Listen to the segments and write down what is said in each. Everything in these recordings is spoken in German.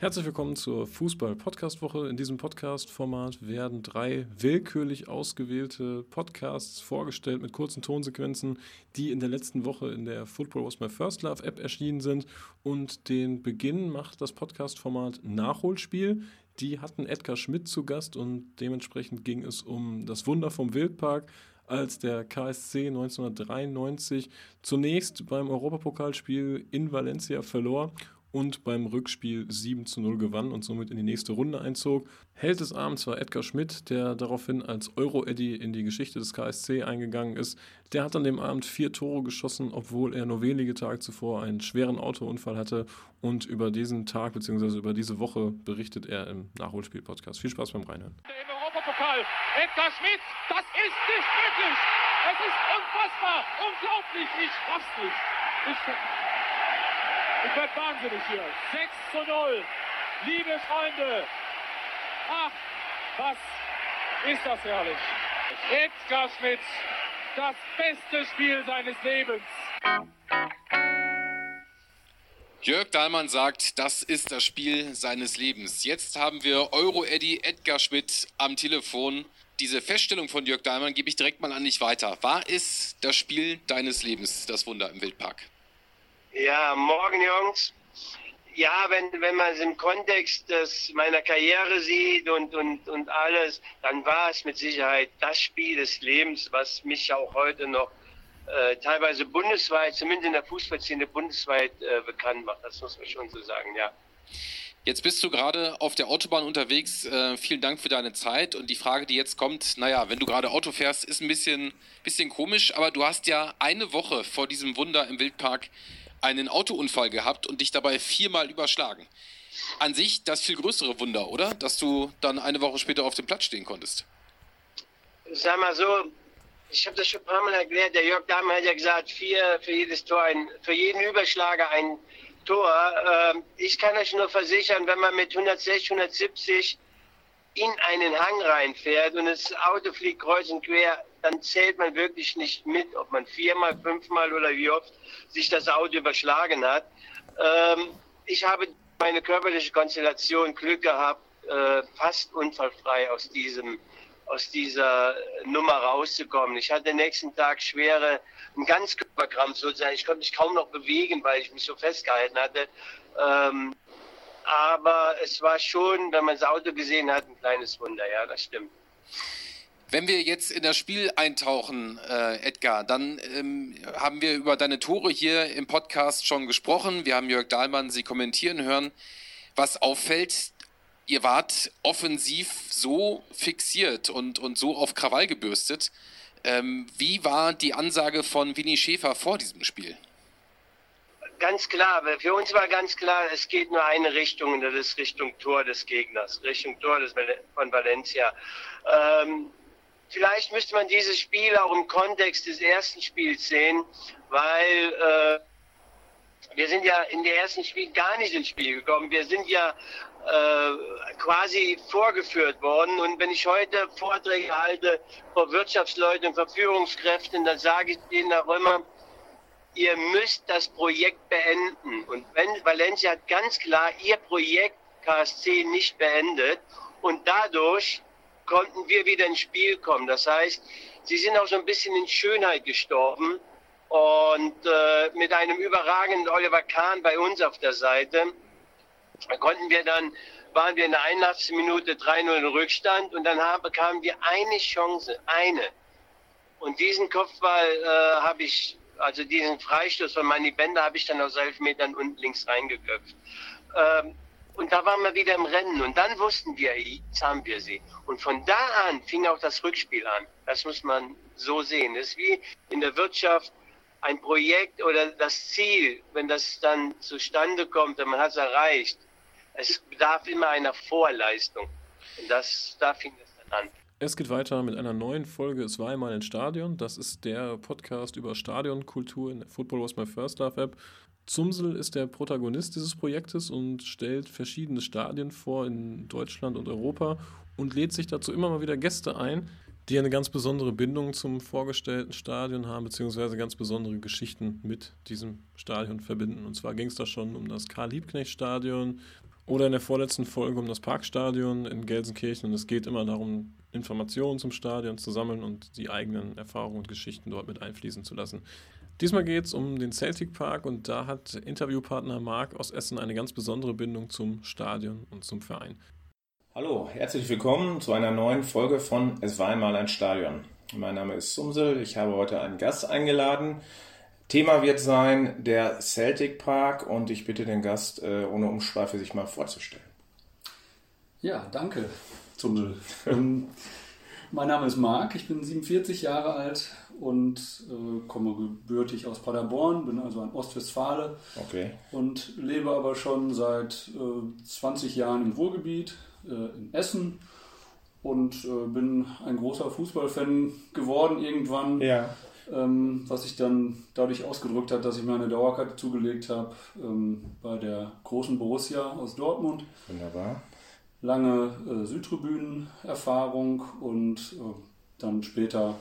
Herzlich willkommen zur Fußball-Podcast-Woche. In diesem Podcast-Format werden drei willkürlich ausgewählte Podcasts vorgestellt mit kurzen Tonsequenzen, die in der letzten Woche in der Football Was My First Love App erschienen sind. Und den Beginn macht das Podcast-Format Nachholspiel. Die hatten Edgar Schmidt zu Gast und dementsprechend ging es um das Wunder vom Wildpark, als der KSC 1993 zunächst beim Europapokalspiel in Valencia verlor und beim Rückspiel 7 zu 0 gewann und somit in die nächste Runde einzog. Held des Abends war Edgar Schmidt, der daraufhin als Euro-Eddy in die Geschichte des KSC eingegangen ist. Der hat an dem Abend vier Tore geschossen, obwohl er nur wenige Tage zuvor einen schweren Autounfall hatte. Und über diesen Tag bzw. über diese Woche berichtet er im Nachholspiel-Podcast. Viel Spaß beim Reinhören. Im Europapokal, Edgar Schmidt, das ist nicht möglich! Es ist unfassbar, unglaublich, ich raff's nicht. Ich ich werde wahnsinnig hier. 6 zu 0. Liebe Freunde. Ach, was ist das herrlich. Edgar Schmidt, das beste Spiel seines Lebens. Jörg Dahlmann sagt, das ist das Spiel seines Lebens. Jetzt haben wir Euro-Eddy Edgar Schmidt am Telefon. Diese Feststellung von Jörg Dahlmann gebe ich direkt mal an dich weiter. War es das Spiel deines Lebens, das Wunder im Wildpark? Ja, morgen, Jungs. Ja, wenn, wenn man es im Kontext des, meiner Karriere sieht und, und, und alles, dann war es mit Sicherheit das Spiel des Lebens, was mich auch heute noch äh, teilweise bundesweit, zumindest in der Fußballszene bundesweit äh, bekannt macht. Das muss man schon so sagen, ja. Jetzt bist du gerade auf der Autobahn unterwegs. Äh, vielen Dank für deine Zeit. Und die Frage, die jetzt kommt, naja, wenn du gerade Auto fährst, ist ein bisschen, bisschen komisch, aber du hast ja eine Woche vor diesem Wunder im Wildpark einen Autounfall gehabt und dich dabei viermal überschlagen. An sich das viel größere Wunder, oder? Dass du dann eine Woche später auf dem Platz stehen konntest. Sag mal so, ich habe das schon ein paar Mal erklärt. Der Jörg Dahmen hat ja gesagt, vier für jedes Tor, ein, für jeden Überschlager ein Tor. Ähm, ich kann euch nur versichern, wenn man mit 160, 170 in einen Hang reinfährt und das Auto fliegt kreuz und quer, dann zählt man wirklich nicht mit, ob man viermal, fünfmal oder wie oft sich das Auto überschlagen hat. Ähm, ich habe meine körperliche Konstellation Glück gehabt, äh, fast unfallfrei aus diesem aus dieser Nummer rauszukommen. Ich hatte den nächsten Tag schwere, einen Ganzkörperkrampf sozusagen. Ich konnte mich kaum noch bewegen, weil ich mich so festgehalten hatte. Ähm, aber es war schon, wenn man das Auto gesehen hat, ein kleines Wunder, ja, das stimmt. Wenn wir jetzt in das Spiel eintauchen, äh, Edgar, dann ähm, haben wir über deine Tore hier im Podcast schon gesprochen. Wir haben Jörg Dahlmann sie kommentieren hören. Was auffällt, ihr wart offensiv so fixiert und, und so auf Krawall gebürstet. Ähm, wie war die Ansage von Winnie Schäfer vor diesem Spiel? Ganz klar, für uns war ganz klar, es geht nur eine Richtung und das ist Richtung Tor des Gegners, Richtung Tor des, von Valencia. Ähm, vielleicht müsste man dieses Spiel auch im Kontext des ersten Spiels sehen, weil äh, wir sind ja in der ersten Spiel gar nicht ins Spiel gekommen. Wir sind ja äh, quasi vorgeführt worden. Und wenn ich heute Vorträge halte vor Wirtschaftsleuten und vor Führungskräften, dann sage ich denen auch immer, ihr müsst das Projekt beenden. Und wenn Valencia hat ganz klar ihr Projekt KSC nicht beendet und dadurch konnten wir wieder ins Spiel kommen. Das heißt, sie sind auch so ein bisschen in Schönheit gestorben und äh, mit einem überragenden Oliver Kahn bei uns auf der Seite konnten wir dann waren wir in der 81. Minute 3-0 in Rückstand und dann haben, bekamen wir eine Chance, eine. Und diesen Kopfball äh, habe ich, also diesen Freistoß von Manny Bender habe ich dann aus elf Metern unten links reingeköpft. Ähm, und da waren wir wieder im Rennen. Und dann wussten wir, jetzt haben wir sie. Und von da an fing auch das Rückspiel an. Das muss man so sehen. Das ist wie in der Wirtschaft ein Projekt oder das Ziel, wenn das dann zustande kommt und man hat es erreicht. Es bedarf immer einer Vorleistung. Und das, da fing es dann an. Es geht weiter mit einer neuen Folge Es war einmal ein Stadion. Das ist der Podcast über Stadionkultur in Football Was My First Love App. Zumsel ist der Protagonist dieses Projektes und stellt verschiedene Stadien vor in Deutschland und Europa und lädt sich dazu immer mal wieder Gäste ein, die eine ganz besondere Bindung zum vorgestellten Stadion haben, beziehungsweise ganz besondere Geschichten mit diesem Stadion verbinden. Und zwar ging es da schon um das Karl-Liebknecht-Stadion oder in der vorletzten Folge um das Parkstadion in Gelsenkirchen. Und es geht immer darum, Informationen zum Stadion zu sammeln und die eigenen Erfahrungen und Geschichten dort mit einfließen zu lassen. Diesmal geht es um den Celtic Park und da hat Interviewpartner Marc aus Essen eine ganz besondere Bindung zum Stadion und zum Verein. Hallo, herzlich willkommen zu einer neuen Folge von Es war einmal ein Stadion. Mein Name ist Sumsel, ich habe heute einen Gast eingeladen. Thema wird sein der Celtic Park und ich bitte den Gast, äh, ohne Umschweife sich mal vorzustellen. Ja, danke, Sumsel. ähm, mein Name ist Marc, ich bin 47 Jahre alt und äh, komme gebürtig aus Paderborn, bin also ein Ostwestfale okay. und lebe aber schon seit äh, 20 Jahren im Ruhrgebiet, äh, in Essen und äh, bin ein großer Fußballfan geworden irgendwann. Ja. Ähm, was sich dann dadurch ausgedrückt hat, dass ich mir eine Dauerkarte zugelegt habe ähm, bei der großen Borussia aus Dortmund. Wunderbar lange äh, Südtribünen-Erfahrung und äh, dann später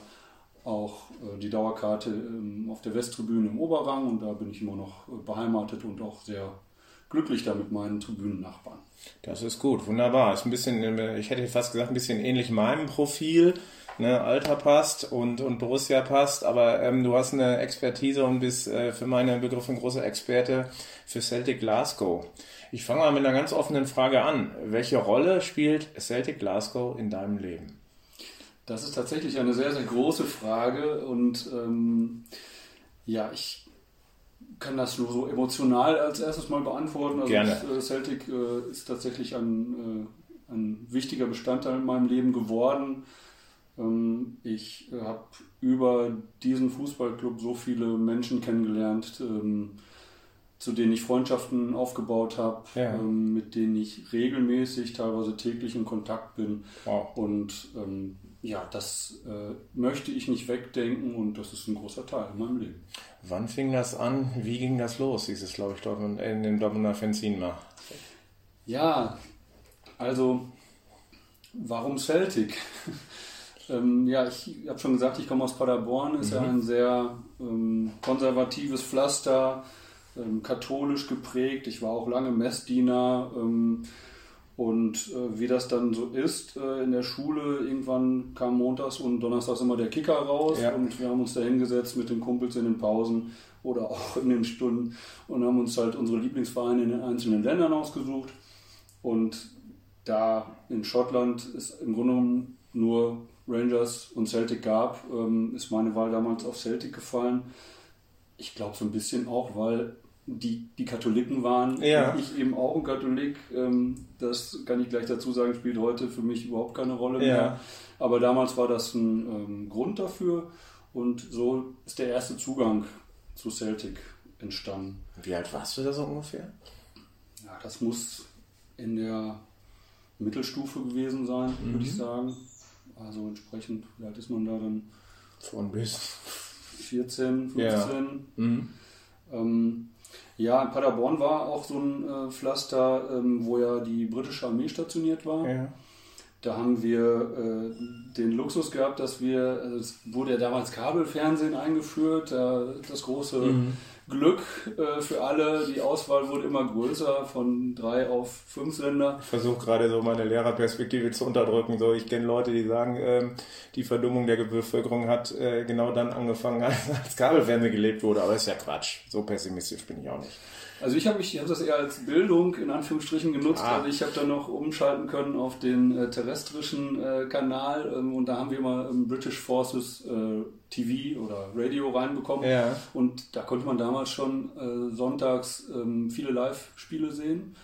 auch äh, die Dauerkarte ähm, auf der Westtribüne im Oberrang und da bin ich immer noch äh, beheimatet und auch sehr glücklich da mit meinen Tribünennachbarn. Das ist gut, wunderbar. Ist ein bisschen, ich hätte fast gesagt, ein bisschen ähnlich meinem Profil. Ne, Alter passt und, und Borussia passt, aber ähm, du hast eine Expertise und bist äh, für meine Begriffe ein großer Experte für Celtic Glasgow. Ich fange mal mit einer ganz offenen Frage an. Welche Rolle spielt Celtic Glasgow in deinem Leben? Das ist tatsächlich eine sehr, sehr große Frage und ähm, ja, ich kann das nur so emotional als erstes mal beantworten. Also Gerne. Das, äh, Celtic äh, ist tatsächlich ein, äh, ein wichtiger Bestandteil in meinem Leben geworden. Ähm, ich habe über diesen Fußballclub so viele Menschen kennengelernt. Ähm, zu denen ich Freundschaften aufgebaut habe, ja. ähm, mit denen ich regelmäßig, teilweise täglich in Kontakt bin. Wow. Und ähm, ja, das äh, möchte ich nicht wegdenken und das ist ein großer Teil in meinem Leben. Wann fing das an? Wie ging das los, dieses, glaube ich, Dortmund, in dem Dortmunder Fenzin mal? Ja, also warum Celtic? ähm, ja, ich habe schon gesagt, ich komme aus Paderborn, ist mhm. ja ein sehr ähm, konservatives Pflaster ähm, katholisch geprägt. Ich war auch lange Messdiener. Ähm, und äh, wie das dann so ist äh, in der Schule, irgendwann kam montags und donnerstags immer der Kicker raus ja. und wir haben uns da hingesetzt mit den Kumpels in den Pausen oder auch in den Stunden und haben uns halt unsere Lieblingsvereine in den einzelnen Ländern ausgesucht. Und da in Schottland ist im Grunde genommen nur Rangers und Celtic gab, ähm, ist meine Wahl damals auf Celtic gefallen. Ich glaube so ein bisschen auch, weil die, die Katholiken waren. Ja. Ich eben auch ein Katholik. Ähm, das kann ich gleich dazu sagen, spielt heute für mich überhaupt keine Rolle mehr. Ja. Aber damals war das ein ähm, Grund dafür und so ist der erste Zugang zu Celtic entstanden. Wie alt warst du da so ungefähr? Ja, das muss in der Mittelstufe gewesen sein, mhm. würde ich sagen. Also entsprechend, wie alt ist man da dann? Von bis 14, 15. Ja. Mhm. Ähm, ja, in Paderborn war auch so ein äh, Pflaster, ähm, wo ja die britische Armee stationiert war. Ja. Da haben wir äh, den Luxus gehabt, dass wir, also es wurde ja damals Kabelfernsehen eingeführt, äh, das große mhm. Glück äh, für alle. Die Auswahl wurde immer größer, von drei auf fünf Sender. Ich versuche gerade so meine Lehrerperspektive zu unterdrücken. So, ich kenne Leute, die sagen, ähm, die Verdummung der Bevölkerung hat äh, genau dann angefangen, als, als Kabelfernsehen gelebt wurde. Aber ist ja Quatsch. So pessimistisch bin ich auch nicht. Also ich habe hab das eher als Bildung in Anführungsstrichen genutzt. Ah. Also ich habe dann noch umschalten können auf den äh, terrestrischen äh, Kanal ähm, und da haben wir mal ähm, British Forces äh, TV oder Radio reinbekommen. Ja. Und da konnte man damals schon äh, sonntags ähm, viele Live-Spiele sehen.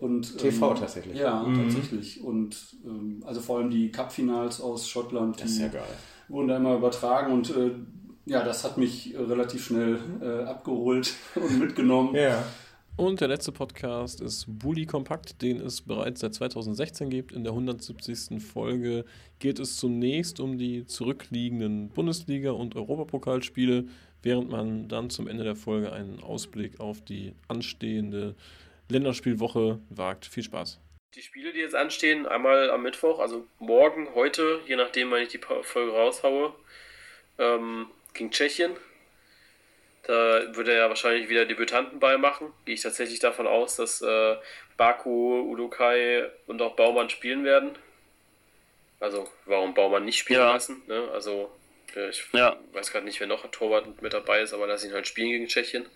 Und, TV ähm, tatsächlich. Ja, mhm. tatsächlich. Und ähm, also vor allem die Cup-Finals aus Schottland. Das ist ja geil. Wurden da immer übertragen und äh, ja, das hat mich relativ schnell äh, abgeholt und mitgenommen. Ja. Und der letzte Podcast ist Bully Kompakt, den es bereits seit 2016 gibt. In der 170. Folge geht es zunächst um die zurückliegenden Bundesliga- und Europapokalspiele, während man dann zum Ende der Folge einen Ausblick auf die anstehende Länderspielwoche wagt. Viel Spaß! Die Spiele, die jetzt anstehen, einmal am Mittwoch, also morgen, heute, je nachdem, wann ich die Folge raushaue, ähm, gegen Tschechien. Da würde er ja wahrscheinlich wieder Debütantenball machen. Gehe ich tatsächlich davon aus, dass äh, Baku, Udokai und auch Baumann spielen werden. Also, warum Baumann nicht spielen ja. lassen? Ne? Also, ich ja. weiß gerade nicht, wer noch Torwart mit dabei ist, aber lass ihn halt spielen gegen Tschechien.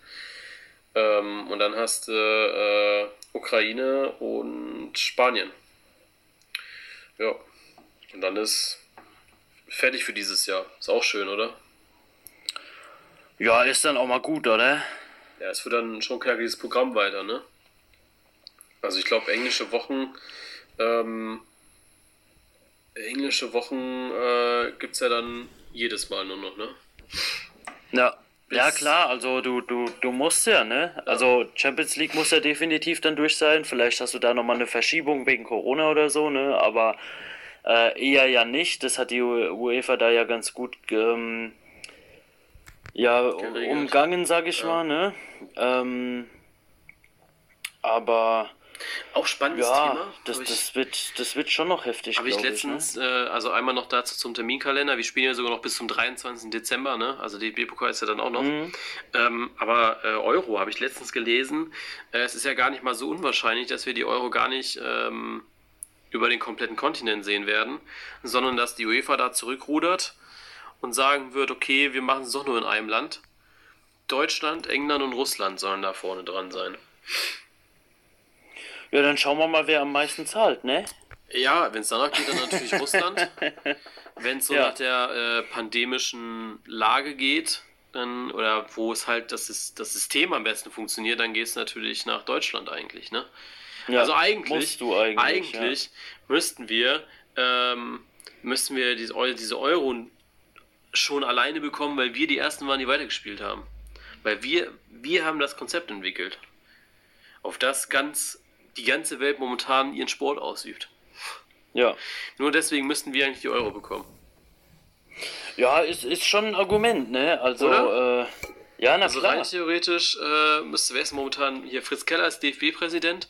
Ähm, und dann hast du äh, Ukraine und Spanien. Ja. Und dann ist fertig für dieses Jahr. Ist auch schön, oder? Ja, ist dann auch mal gut, oder? Ja, es wird dann schon klar dieses Programm weiter, ne? Also ich glaube, englische Wochen, ähm, englische Wochen äh, gibt es ja dann jedes Mal nur noch, ne? Ja. ja, klar, also du, du, du musst ja, ne? Also Champions League muss ja definitiv dann durch sein. Vielleicht hast du da nochmal eine Verschiebung wegen Corona oder so, ne? Aber äh, eher ja nicht. Das hat die UEFA da ja ganz gut ähm, ja, Geregelt. umgangen, sag ich ja. mal, ne? Ähm, aber auch spannendes ja, Thema. Das, ich, das, wird, das wird schon noch heftig. Habe ich letztens, ich, ne? äh, also einmal noch dazu zum Terminkalender. Wir spielen ja sogar noch bis zum 23. Dezember, ne? Also die B-Pokal ist ja dann auch noch. Mhm. Ähm, aber äh, Euro habe ich letztens gelesen. Äh, es ist ja gar nicht mal so unwahrscheinlich, dass wir die Euro gar nicht ähm, über den kompletten Kontinent sehen werden, sondern dass die UEFA da zurückrudert und sagen wird, okay, wir machen es doch nur in einem Land. Deutschland, England und Russland sollen da vorne dran sein. Ja, dann schauen wir mal, wer am meisten zahlt, ne? Ja, wenn es danach geht, dann natürlich Russland. Wenn es so ja. nach der äh, pandemischen Lage geht, dann, oder wo es halt das, ist, das System am besten funktioniert, dann geht es natürlich nach Deutschland eigentlich, ne? Ja, also eigentlich, eigentlich, eigentlich ja. müssten wir, ähm, müssten wir diese, diese Euro schon alleine bekommen, weil wir die ersten waren, die weitergespielt haben. Weil wir, wir haben das Konzept entwickelt, auf das ganz die ganze Welt momentan ihren Sport ausübt. Ja. Nur deswegen müssten wir eigentlich die Euro bekommen. Ja, ist, ist schon ein Argument, ne? Also, äh, ja, na also klar. rein theoretisch äh, müsste, wer ist momentan hier Fritz Keller als DFB-Präsident,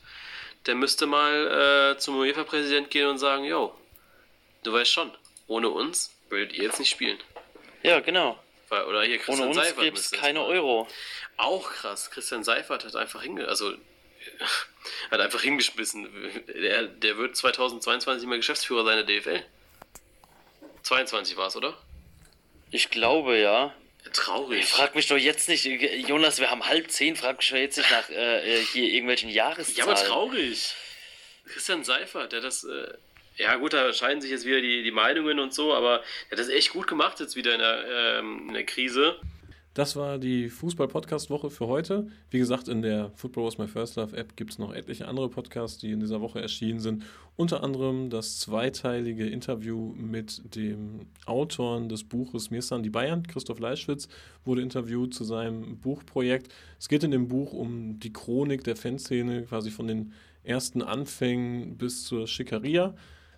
der müsste mal äh, zum UEFA-Präsident gehen und sagen, yo, du weißt schon, ohne uns würdet ihr jetzt nicht spielen. Ja, genau. Oder hier Christian ohne uns Seifert. Gibt's keine Euro. Auch krass. Christian Seifert hat einfach hinge... Also, hat einfach hingeschmissen. Der, der wird 2022 nicht mehr Geschäftsführer sein der DFL. 22 war es, oder? Ich glaube, ja. Traurig. Ich frag mich doch jetzt nicht, Jonas, wir haben halb zehn, frag mich doch jetzt nicht nach äh, hier irgendwelchen Jahreszahlen. Ja, aber traurig. Christian Seifert, der das, äh, ja gut, da scheiden sich jetzt wieder die, die Meinungen und so, aber der hat das echt gut gemacht jetzt wieder in der, ähm, in der Krise. Das war die Fußball-Podcast-Woche für heute. Wie gesagt, in der Football Was My First Love App gibt es noch etliche andere Podcasts, die in dieser Woche erschienen sind. Unter anderem das zweiteilige Interview mit dem Autoren des Buches Mir die Bayern, Christoph Leischwitz, wurde interviewt zu seinem Buchprojekt. Es geht in dem Buch um die Chronik der Fanszene, quasi von den ersten Anfängen bis zur Schickeria.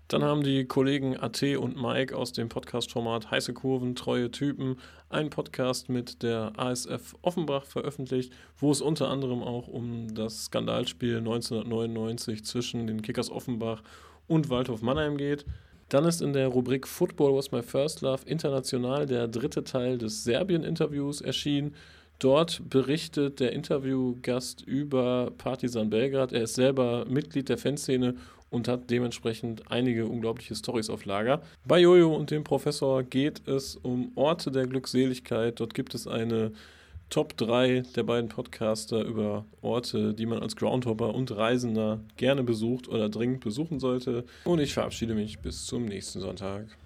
Dann haben die Kollegen AT und Mike aus dem Podcast-Format Heiße Kurven, treue Typen einen Podcast mit der ASF Offenbach veröffentlicht, wo es unter anderem auch um das Skandalspiel 1999 zwischen den Kickers Offenbach und Waldhof Mannheim geht. Dann ist in der Rubrik Football Was My First Love international der dritte Teil des Serbien-Interviews erschienen. Dort berichtet der Interviewgast über Partizan Belgrad. Er ist selber Mitglied der Fanszene und hat dementsprechend einige unglaubliche Stories auf Lager. Bei Jojo und dem Professor geht es um Orte der Glückseligkeit. Dort gibt es eine Top 3 der beiden Podcaster über Orte, die man als Groundhopper und Reisender gerne besucht oder dringend besuchen sollte. Und ich verabschiede mich bis zum nächsten Sonntag.